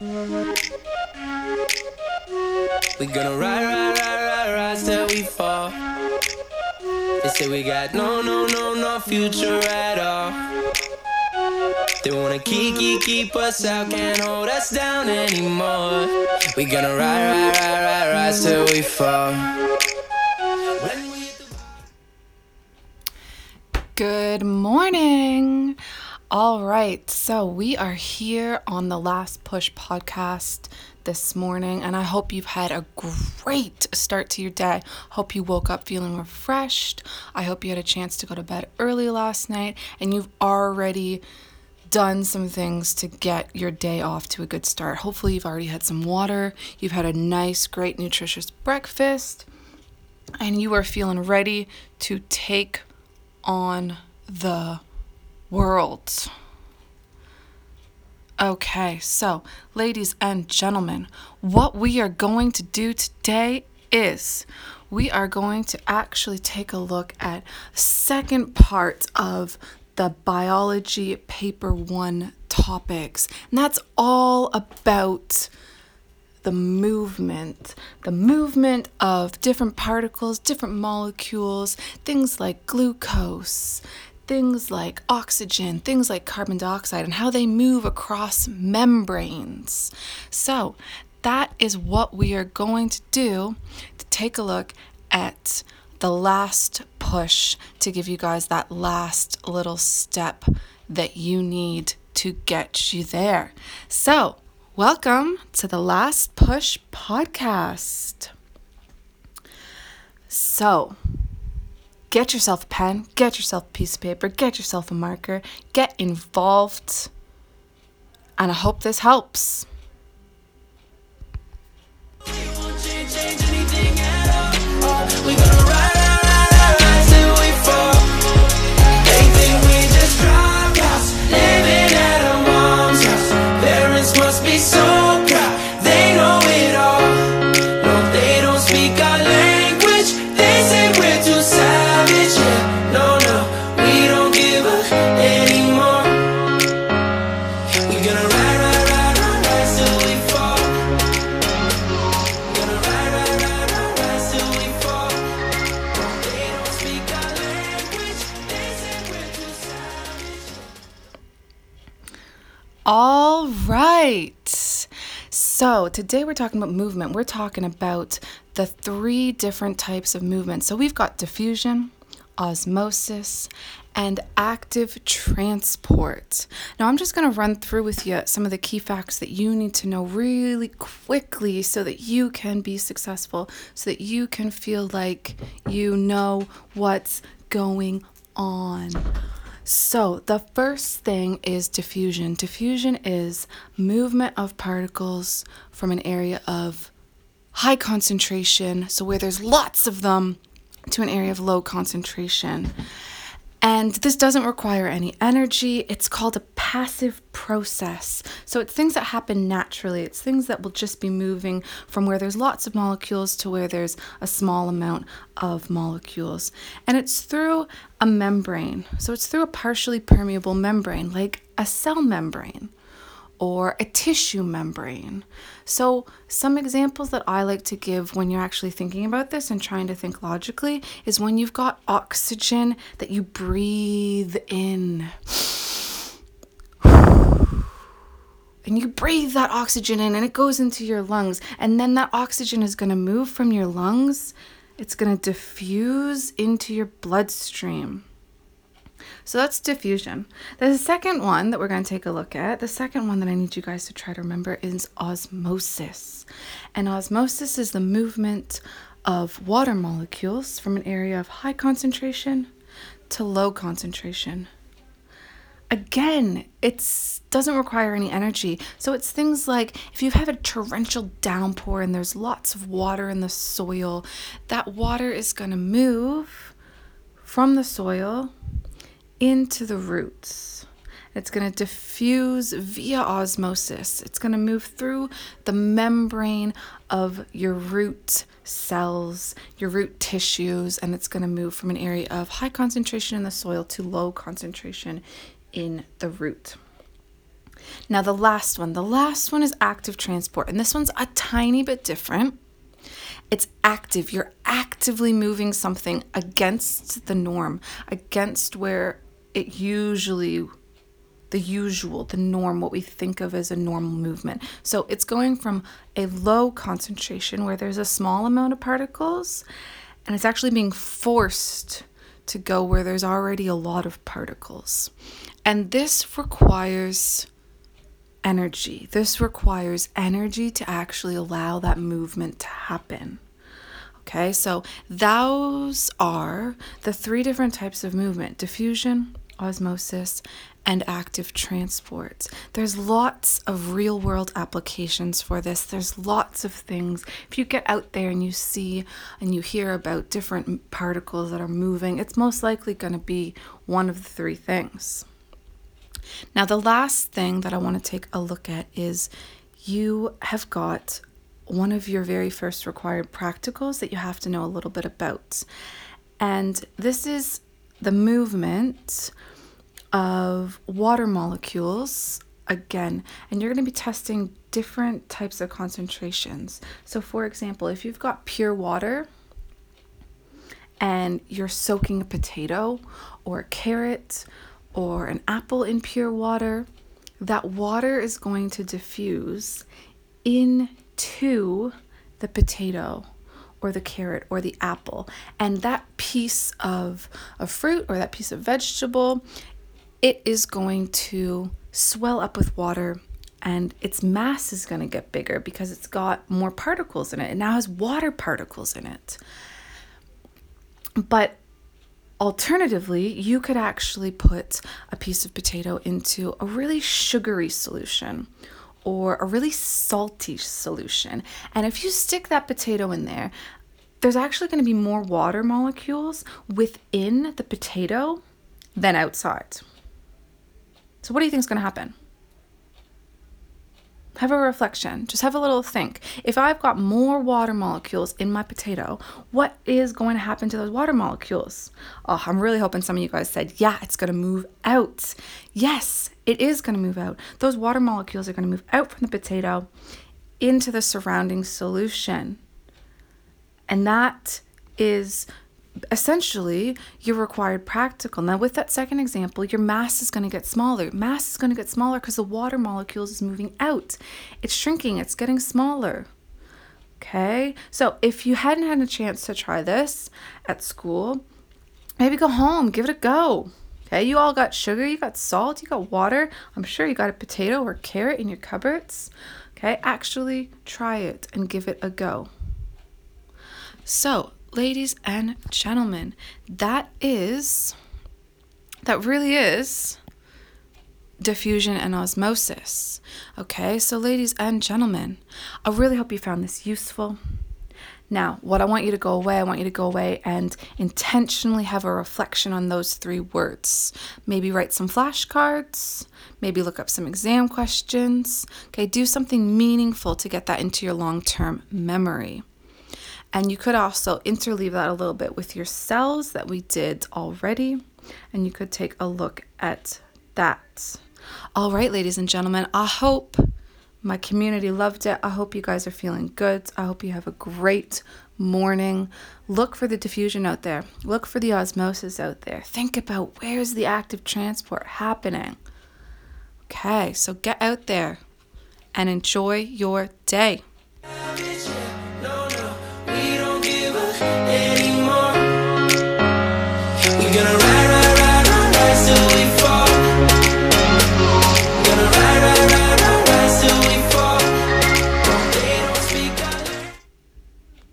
We gonna ride, ride, ride, ride, ride till we fall. They say we got no, no, no, no future at all. They wanna keep, keep, keep us out, can't hold us down anymore. We gonna ride, ride, ride, ride, ride till we fall. Good morning. All right, so we are here on the Last Push podcast this morning, and I hope you've had a great start to your day. Hope you woke up feeling refreshed. I hope you had a chance to go to bed early last night, and you've already done some things to get your day off to a good start. Hopefully, you've already had some water, you've had a nice, great, nutritious breakfast, and you are feeling ready to take on the world. Okay, so ladies and gentlemen, what we are going to do today is we are going to actually take a look at second part of the biology paper 1 topics. And that's all about the movement, the movement of different particles, different molecules, things like glucose, things like oxygen, things like carbon dioxide, and how they move across membranes. So, that is what we are going to do to take a look at the last push to give you guys that last little step that you need to get you there. So, welcome to the Last Push podcast. So, get yourself a pen, get yourself a piece of paper, get yourself a marker, get involved, and I hope this helps. All right. So, today we're talking about movement. We're talking about the three different types of movement. So, we've got diffusion, osmosis, and active transport. Now, I'm just going to run through with you some of the key facts that you need to know really quickly so that you can be successful, so that you can feel like you know what's going on. So, the first thing is diffusion. Diffusion is movement of particles from an area of high concentration, so where there's lots of them, to an area of low concentration. And this doesn't require any energy. It's called a passive process. So it's things that happen naturally. It's things that will just be moving from where there's lots of molecules to where there's a small amount of molecules. And it's through a membrane. So it's through a partially permeable membrane, like a cell membrane or a tissue membrane. So, some examples that I like to give when you're actually thinking about this and trying to think logically is when you've got oxygen that you breathe in. And you breathe that oxygen in and it goes into your lungs. And then that oxygen is going to move from your lungs, it's going to diffuse into your bloodstream. So that's diffusion. The second one that we're going to take a look at, the second one that I need you guys to try to remember is osmosis. And osmosis is the movement of water molecules from an area of high concentration to low concentration. Again, it doesn't require any energy. So it's things like if you have a torrential downpour and there's lots of water in the soil, that water is going to move from the soil into the roots. It's going to diffuse via osmosis. It's going to move through the membrane of your root cells, your root tissues, and it's going to move from an area of high concentration in the soil to low concentration in the root. Now, the last one, the last one is active transport, and this one's a tiny bit different. It's active. You're actively moving something against the norm, against where it usually, the usual, the norm, what we think of as a normal movement. So it's going from a low concentration where there's a small amount of particles, and it's actually being forced to go where there's already a lot of particles. And this requires energy. This requires energy to actually allow that movement to happen. Okay, so those are the three different types of movement diffusion, osmosis, and active transport. There's lots of real world applications for this. There's lots of things. If you get out there and you see and you hear about different particles that are moving, it's most likely going to be one of the three things. Now, the last thing that I want to take a look at is you have got one of your very first required practicals that you have to know a little bit about. And this is the movement of water molecules again, and you're going to be testing different types of concentrations. So, for example, if you've got pure water and you're soaking a potato or a carrot or an apple in pure water, that water is going to diffuse into the potato or the carrot or the apple. And that piece of a fruit or that piece of vegetable, it is going to swell up with water and its mass is going to get bigger because it's got more particles in it. It now has water particles in it. But Alternatively, you could actually put a piece of potato into a really sugary solution or a really salty solution. And if you stick that potato in there, there's actually going to be more water molecules within the potato than outside. So, what do you think is going to happen? Have a reflection. Just have a little think. If I've got more water molecules in my potato, what is going to happen to those water molecules? Oh, I'm really hoping some of you guys said, yeah, it's going to move out. Yes, it is going to move out. Those water molecules are going to move out from the potato into the surrounding solution. And that is essentially your required practical. Now, with that second example, your mass is going to get smaller. Mass is going to get smaller because the water molecules is moving out. It's shrinking, it's getting smaller. Okay, so if you hadn't had a chance to try this at school, maybe go home, give it a go. Okay, you all got sugar, you got salt, you got water. I'm sure you got a potato or carrot in your cupboards. Okay, actually try it and give it a go. So, ladies and gentlemen, that is, that really is diffusion and osmosis. Okay, so ladies and gentlemen, I really hope you found this useful. Now, what I want you to go away, I want you to go away and intentionally have a reflection on those three words. Maybe write some flashcards, maybe look up some exam questions. Okay, do something meaningful to get that into your long term memory. And you could also interleave that a little bit with your cells that we did already. And you could take a look at that. All right, ladies and gentlemen, I hope my community loved it. I hope you guys are feeling good. I hope you have a great morning. Look for the diffusion out there, look for the osmosis out there. Think about where's the active transport happening. Okay, so get out there and enjoy your day.